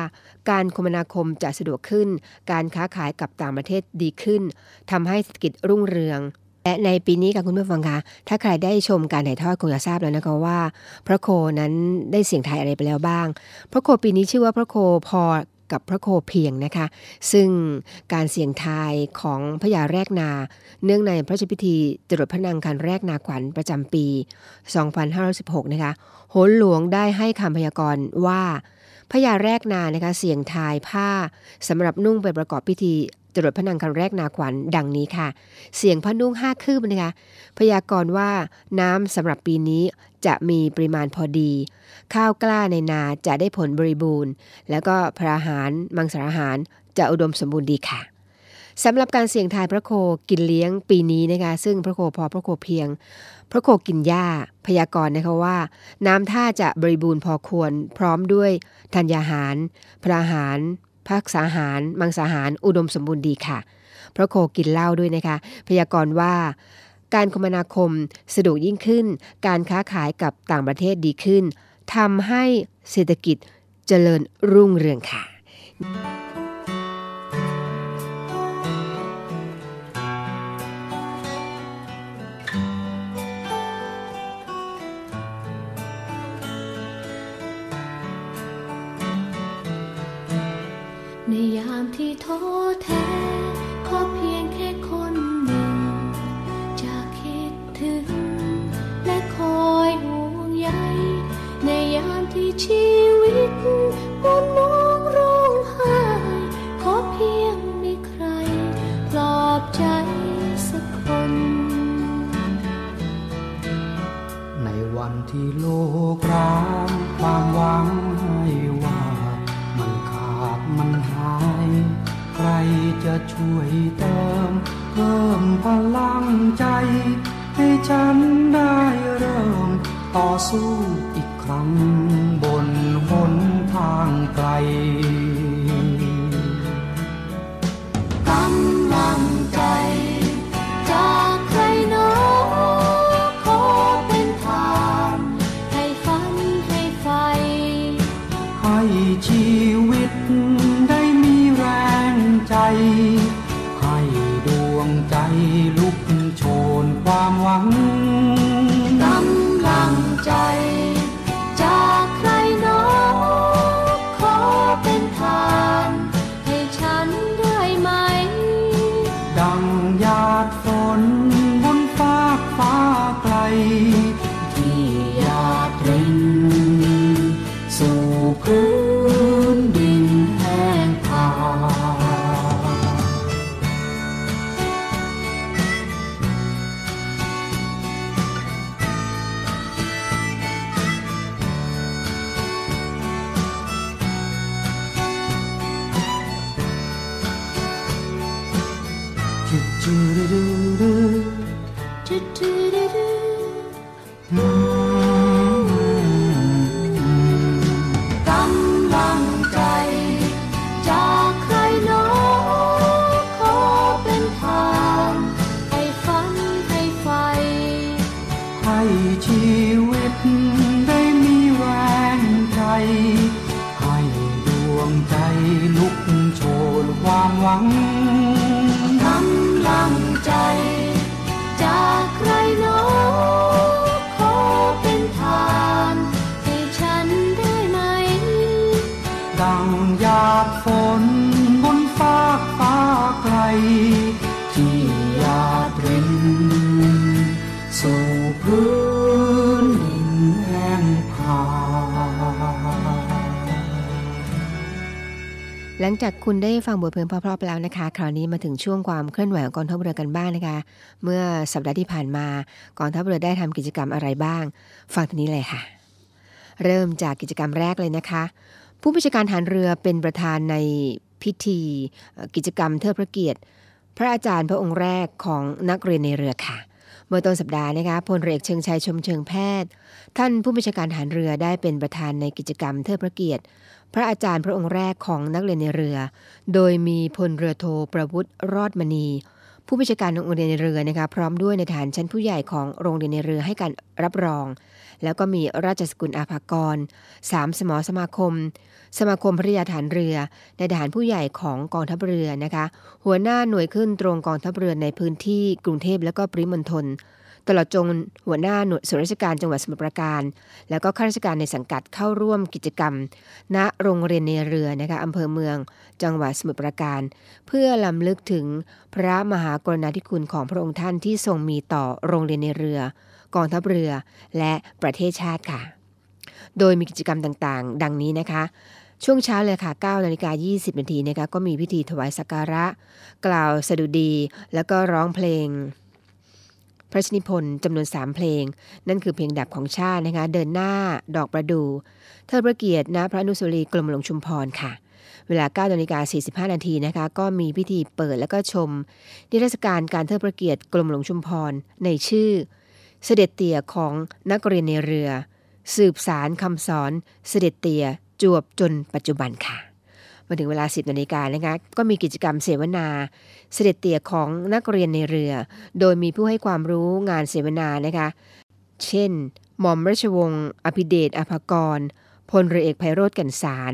การคมนาคมจะสะดวกขึ้น การค้าขายกับต่างประเทศดีขึ้นทำให้เศรษฐกิจรุ่งเรือง และในปีนี้ค่ะคุณผู้ฟังคะถ้าใครได้ชมการถ่ายทอดคงจะทราบแล้วนะคะว่า พระโคนั้นได้เสียงไทยอะไรไปแล้วบ้าง พระโคปีนี้ชื่อว่าพระโคพอกับพระโคเพียงนะคะ ซึ่งการเสี่ยงทายของพระยาแรกนา เนื่องในพระราชพิธีจรดพระนางคันแรกนาขวัญประจำปี 2516 นะคะโหนหลวงได้ให้คำพยากรณ์ว่า พระยาแรกนานะคะเสียงทายผ้าสำหรับนุ่งไปประกอบพิธีจรดพระนางคันแรกนาขวัญดังนี้ค่ะ เสียงพระนุ่งห้าคืบนะคะพยากรณ์ว่าน้ำสำหรับปีนี้จะมีปริมาณพอดี ข้าวกล้าในนาจะได้ผลบริบูรณ์ แล้วก็พระอาหารมังสาราหารจะอุดมสมบูรณ์ดีค่ะ สำหรับการเสี่ยงทายพระโคกินเลี้ยงปีนี้นะคะซึ่งพระโคพอพระโคเพียง พระโคกินหญ้าพยากรณ์นะคะว่า น้ำท่าจะบริบูรณ์พอควร พร้อมด้วยธัญญาหาร พระหารพักษาหาร มังสาหาร อุดมสมบูรณ์ดีค่ะ พระโคกินเหล้าด้วยนะคะ พยากรณ์ว่าการคมนาคมสะดวกยิ่งขึ้น การค้าขายกับต่างประเทศดีขึ้นทำให้เศรษฐกิจเจริญรุ่งเรืองค่ะ
ในยามที่ท้อแท้ขอเพียงแค่คนหนึ่ง จะคิดถึง และคอยห่วงใยในยามที่ชีวิตนมองร้องไห้ขอเพียงมีใครปลอบใจสักคน
ในวันที่โลกร้างความหวัง จะช่วยเติมเพิ่มพลังใจ ให้ฉันได้เริ่มต่อสู้อีกครั้งบนหนทางไกล
กำลังใจจากใครหนอขอเป็นทานให้ฝันให้ไฟ
ให้ชีวิตได้มีแรง ใจ หลัง
จากคุ
ณได้ฟังบทเพลงเพราะๆไปแล้วนะคะ คราวนี้มาถึงช่วงความเคลื่อนไหวของกองทัพเรือกันบ้างนะคะ เมื่อสัปดาห์ที่ผ่านมากองทัพเรือได้ทำกิจกรรมอะไรบ้าง ฟังทีนี้เลยค่ะ เริ่มจากกิจกรรมแรกเลยนะคะ ผู้บัญชาการฐานเรือเป็นประธานในพิธี กิจกรรมเทิดพระเกียรติ พระอาจารย์พระองค์แรกของนักเรียนในเรือค่ะเมื่อต้นสัปดาห์นะคะพลเรือเอกเชิงชัยชมเชิงแพทย์ ท่านผู้บัญชาการฐานเรือได้เป็นประธานในกิจกรรมเทิดพระเกียรติ พระอาจารย์พระองค์แรกของนักเรียนในเรือ โดยมีพลเรือโทประวุฒิรอดมณี ผู้บัญชาการโรงเรียนในเรือนะคะพร้อมด้วยในฐานชั้นผู้ใหญ่ของโรงเรียนในเรือให้การรับรอง แล้วก็มีราชสกุลอาภากรสามสมอสมาคม สมาคมภริยาฐานเรือ ในฐานผู้ใหญ่ของกองทัพเรือนะคะ หัวหน้าหน่วยขึ้นตรงกองทัพเรือในพื้นที่กรุงเทพและก็ปริมณฑล ตลอดจนหัวหน้าหน่วยส่วนราชการจังหวัดสมุทรปราการ แล้วก็ข้าราชการในสังกัดเข้าร่วมกิจกรรม ณโรงเรียนในเรือนะคะอำเภอเมือง จังหวัดสมุทรปราการ เพื่อลำลึกถึงพระมหากรุณาธิคุณของพระองค์ท่านที่ทรงมีต่อโรงเรียนในเรือ กองทัพเรือ และประเทศชาติค่ะ โดยมีกิจกรรมต่างๆ ดังนี้นะคะช่วงเช้าเลยค่ะ9นาฬิกา20นาทีนะคะก็มีพิธีถวายสักการะ กล่าวสดุดี แล้วก็ร้องเพลง พระชนิพนธ์จำนวน 3 เพลง นั่นคือเพลงดับของชาตินะคะ เดินหน้า ดอกประดูเทิดพระเกียรติณพระนุสรีกรมหลวงชุมพรค่ะ เวลา9นาฬิกา45 นาทีนะคะ ก็มีพิธีเปิดแล้วก็ชม นิทรรศการการเทิดพระเกียรติกรมหลวงชุมพร ในชื่อ เสด็จเตี่ยของนักเรียนในเรือ สืบสารคำสอน เสด็จเตี่ยจวบจนปัจจุบันค่ะ มาถึงเวลา 10นาฬิกานะคะก็มีกิจกรรมเสวนาเสด็จเตี่ยของนักเรียนในเรือ โดยมีผู้ให้ความรู้งานเสวนานะคะเช่น หม่อมราชวงศ์อภิเดชอภกร พลเรือเอกไพโรธกันสาร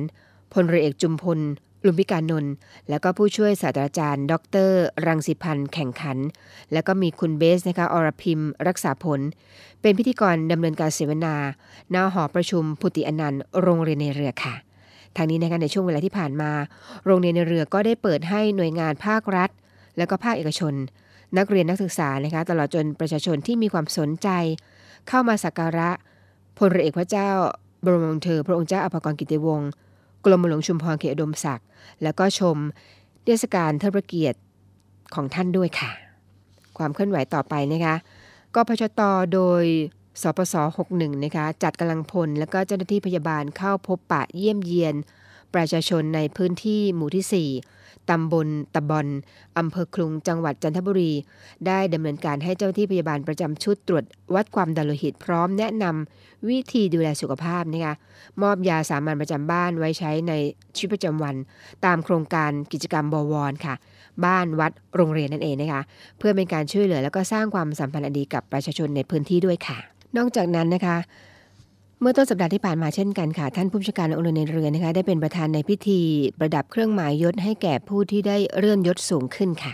พลเรือเอกจุมพลลุมพิการนนท์แล้วก็ผู้ช่วยศาสตราจารย์ ดร รังสิพันธ์แข่งขัน แล้วก็มีคุณเบสนะคะอรพิมรักษาผล เป็นพิธีกรดำเนินการเสวนาณหอประชุมพุติอนันต์โรงเรียนในเรือค่ะ ทางนี้นะคะในช่วงเวลาที่ผ่านมา โรงเรียนในเรือก็ได้เปิดให้หน่วยงานภาครัฐ และก็ภาคเอกชน นักเรียนนักศึกษานะคะตลอดจนประชาชนที่มีความสนใจ เข้ามาสักการะพลเรือเอกพระเจ้า บรมวงศ์เธอ พระองค์เจ้าอภากรกิติวงศ์
กรมหลวงชุมพรเขตอุดมศักดิ์แล้วก็ชมเทศกาลเทิดพระเกียรติของท่านด้วยค่ะ ความเคลื่อนไหวต่อไปนะคะกพชตโดย สปส61นะคะจัดกำลังพลและก็เจ้าหน้าที่พยาบาลเข้าพบปะเยี่ยมเยียน ประชาชนในพื้นที่หมู่ที่ 4 ตำบลตะบอนอำเภอคลุงจังหวัดจันทบุรี ได้ดำเนินการให้เจ้าหน้าที่พยาบาลประจำชุดตรวจวัดความดันโลหิตพร้อมแนะนำวิธีดูแลสุขภาพนะคะมอบยาสามัญประจำบ้านไว้ใช้ในชีวิตประจำวัน ตามโครงการกิจกรรมบวรค่ะบ้านวัดโรงเรียนนั่นเองนะคะเพื่อเป็นการช่วยเหลือแล้วก็สร้างความสัมพันธ์อันดีกับประชาชนในพื้นที่ด้วยค่ะ นอกจากนั้นนะคะ เมื่อต้นสัปดาห์ที่ผ่านมาเช่นกันค่ะ ท่านผู้บัญชาการองค์ในเรือนะคะ ได้เป็นประธานในพิธีประดับเครื่องหมายยศให้แก่ผู้ที่ได้เลื่อนยศสูงขึ้นค่ะ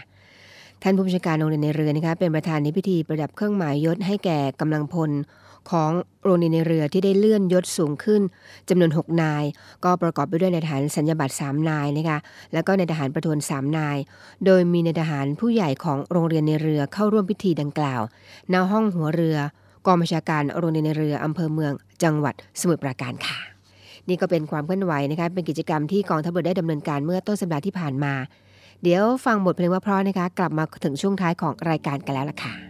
ท่านผู้บัญชาการองค์ในเรือนะคะเป็นประธานในพิธีประดับเครื่องหมายยศให้แก่กำลังพลของโรงเรียนในเรือที่ได้เลื่อนยศสูงขึ้นจำนวน 6 นาย ก็ประกอบไปด้วยในทหารสัญญาบัตร3นายนะคะแล้วก็ในทหารประทวน3นาย โดยมีในทหารผู้ใหญ่ของโรงเรียนในเรือเข้าร่วมพิธีดังกล่าวณห้องหัวเรือ กองบัญชาการโรงเรียนในเรืออำเภอเมือง จังหวัดสมุทรปราการค่ะ นี่ก็เป็นความเคลื่อนไหวนะคะเป็นกิจกรรมที่กองทัพเรือได้ดำเนินการเมื่อต้นสัปดาห์ที่ผ่านมา เดี๋ยวฟังบทเพลงว่าเพราะนะคะ กลับมาถึงช่วงท้ายของรายการกันแล้วล่ะค่ะ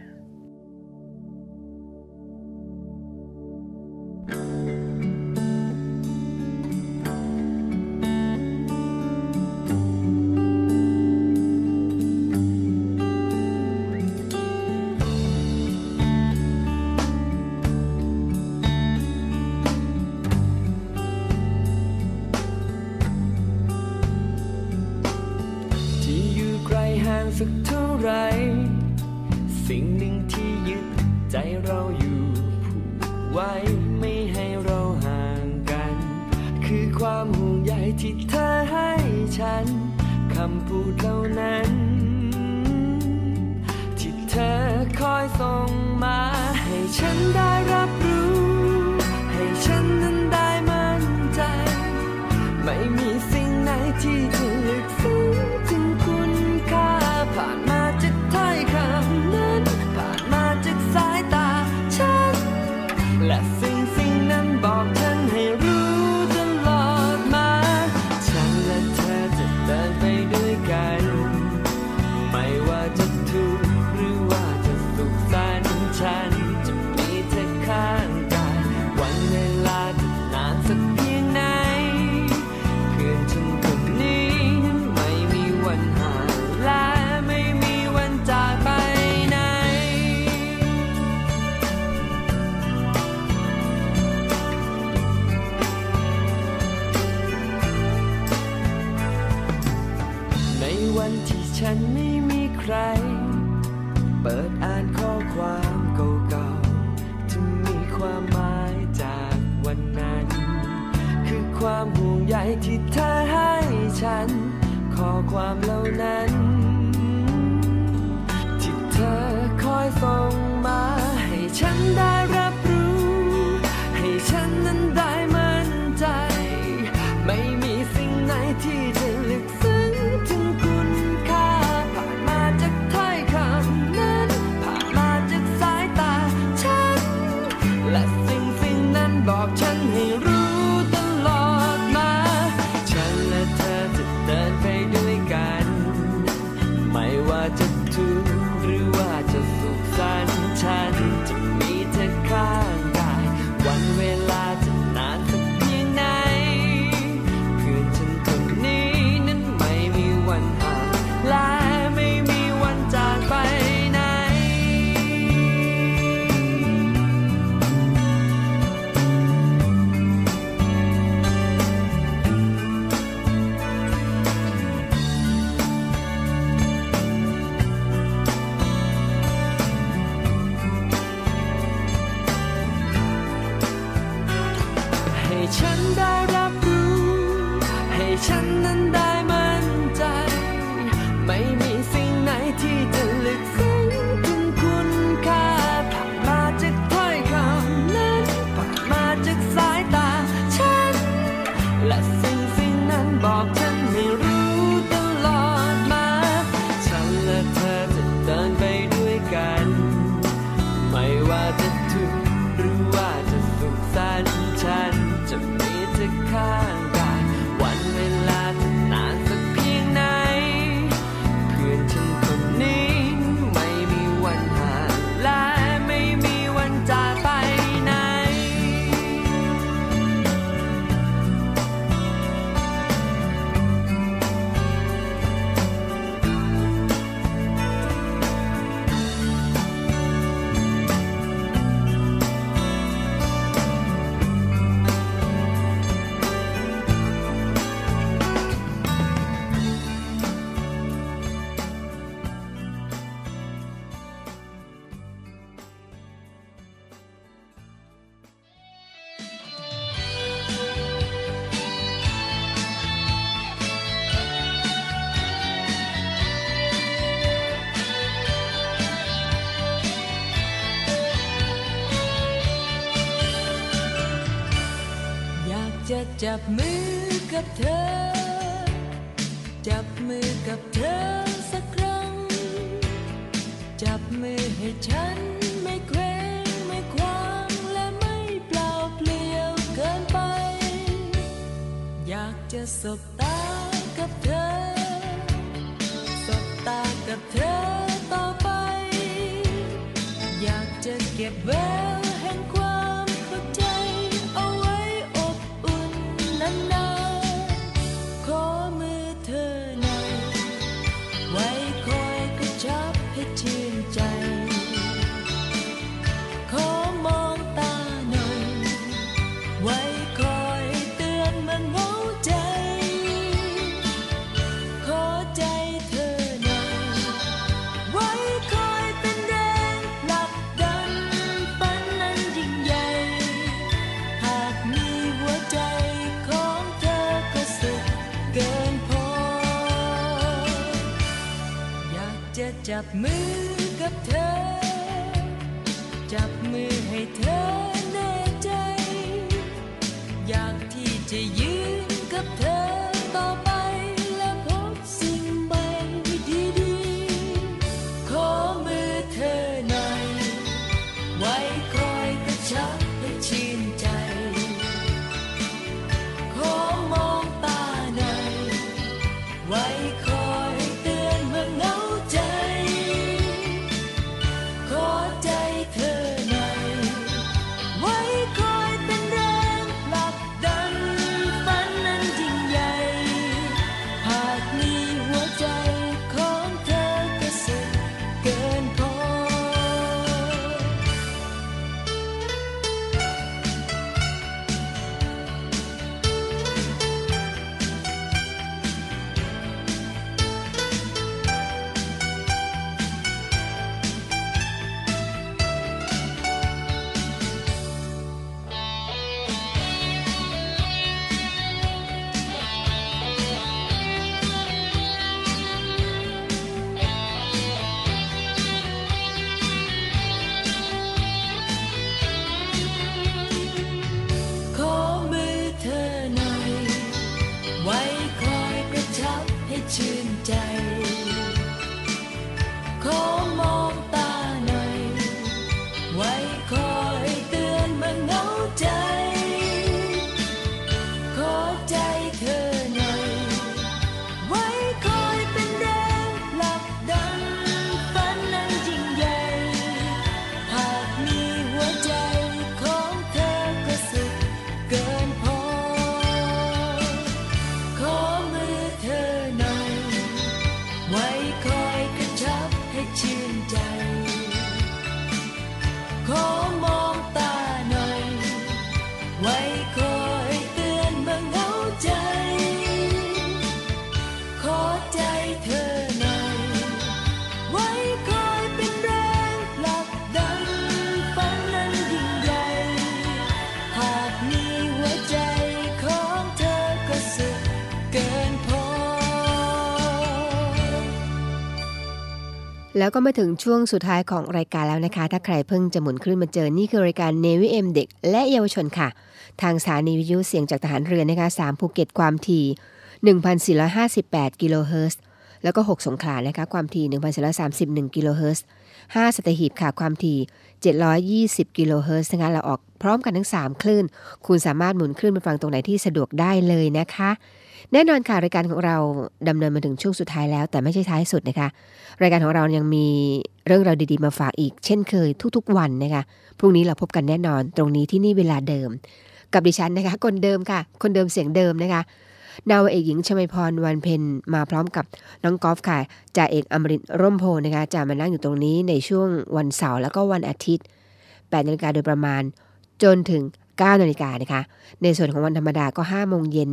จับมือกับเธอ จับมือกับเธอสักครั้ง จับมือ
ให้ฉันไม่เคว้งไม่คว้างและไม่เปล่าเปลี่ยวเกินไป อยากจะสบตากับเธอ สบตากับเธอต่อไป อยากจะเก็บแว จับมือกับเธอ จับมือให้เธอ
แล้วก็มาถึงช่วงสุดท้ายของรายการแล้วนะคะ ถ้าใครเพิ่งจะหมุนคลื่นมาเจอ นี่คือรายการ Navy AM เด็ก และเยาวชนค่ะ ทางสถานีวิทยุเสียงจากทหารเรือนะคะ3ภูเก็ตความถี่ 1,458 กิโลเฮิรตซ์ แล้วก็ 6 สงขลานะคะ ความถี่ 1,431 กิโลเฮิรตซ์ 5 สัตหีบค่ะ ความถี่ 720 กิโลเฮิรตซ์นะคะ เราออกพร้อมกันทั้ง 3 คลื่น คุณสามารถหมุนคลื่นไปฟังตรงไหนที่สะดวกได้เลยนะคะ แน่นอนค่ะ รายการของเราดำเนินมาถึงช่วงสุดท้ายแล้ว แต่ไม่ใช่ท้ายสุดนะคะ รายการของเรายังมีเรื่องราวดีๆมาฝากอีก เช่นเคยทุกๆวันนะคะพรุ่งนี้เราพบกันแน่นอน ตรงนี้ที่นี่เวลาเดิม กับดิฉันนะคะ คนเดิมค่ะ คนเดิมเสียงเดิมนะคะนาวเอกหญิงชมพรวันเพ็ญมาพร้อมกับน้องกอล์ฟค่ะจ่าเอกอมรินร่มโพนะคะจะมานั่งอยู่ตรงนี้ในช่วงวันเสาร์แล้วก็วันอาทิตย์8นาฬิกาโดยประมาณ จนถึง 9นาฬิกานะคะ ในส่วนของวันธรรมดาก็5โมงเย็น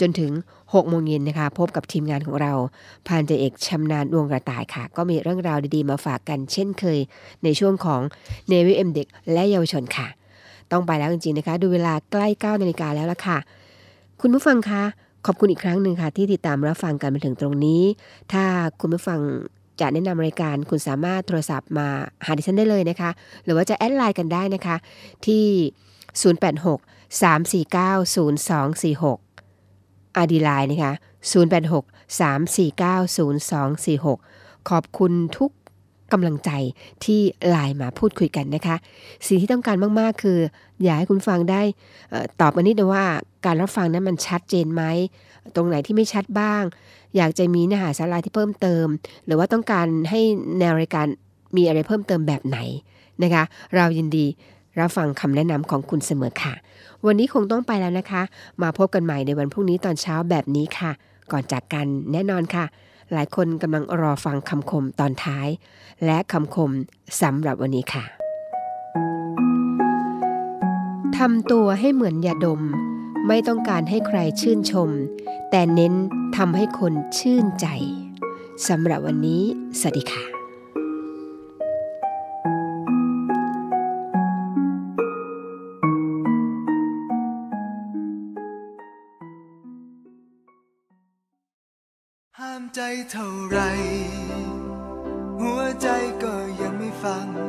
จนถึง6โมงเย็นนะคะ พบกับทีมงานของเราพันจเอกชำนาญดวงกระต่ายค่ะ ก็มีเรื่องราวดีๆมาฝากกันเช่นเคย ในช่วงของเนวิเอ็มเด็กและเยาวชนค่ะ ต้องไปแล้วจริงๆนะคะ ดูเวลาใกล้9นาฬิกาแล้วละค่ะ คุณผู้ฟังคะขอบคุณอีกครั้งหนึ่งค่ะ ที่ติดตามรับฟังกันมาถึงตรงนี้ ถ้าคุณผู้ฟังจะแนะนำรายการคุณสามารถโทรศัพท์มาหาดิฉันได้เลยนะคะ หรือว่าจะแอดไลน์กันได้นะคะ ที่ 086 3490246ไอดีไลน์นะคะ 086 3490246 ขอบคุณทุกกำลังใจที่ไลน์มาพูดคุยกันนะคะ สิ่งที่ต้องการมาก ๆ คือ อยากให้คุณฟังได้ออตอบมานิดนึงว่าการรับฟังนั้นมันชัดเจนไหม ตรงไหนที่ไม่ชัดบ้าง อยากจะมีเนื้อหาสาระที่เพิ่มเติม หรือว่าต้องการให้แนวรายการมีอะไรเพิ่มเติมแบบไหนนะคะ เรายินดี รับฟังคำแนะนำของคุณเสมอค่ะ วันนี้คงต้องไปแล้วนะคะ มาพบกันใหม่ในวันพรุ่งนี้ตอนเช้าแบบนี้ค่ะ ก่อนจากกันแน่นอนค่ะ หลายคนกำลังรอฟังคำคมตอนท้าย และคำคมสำหรับวันนี้ค่ะทำตัวให้เหมือนยาดม ไม่ต้องการให้ใครชื่นชม แต่เน้นทำให้คนชื่นใจสำหรับวันนี้ สวัสดีค่ะ
ใจเท่าไร หัวใจก็ยังไม่ฟัง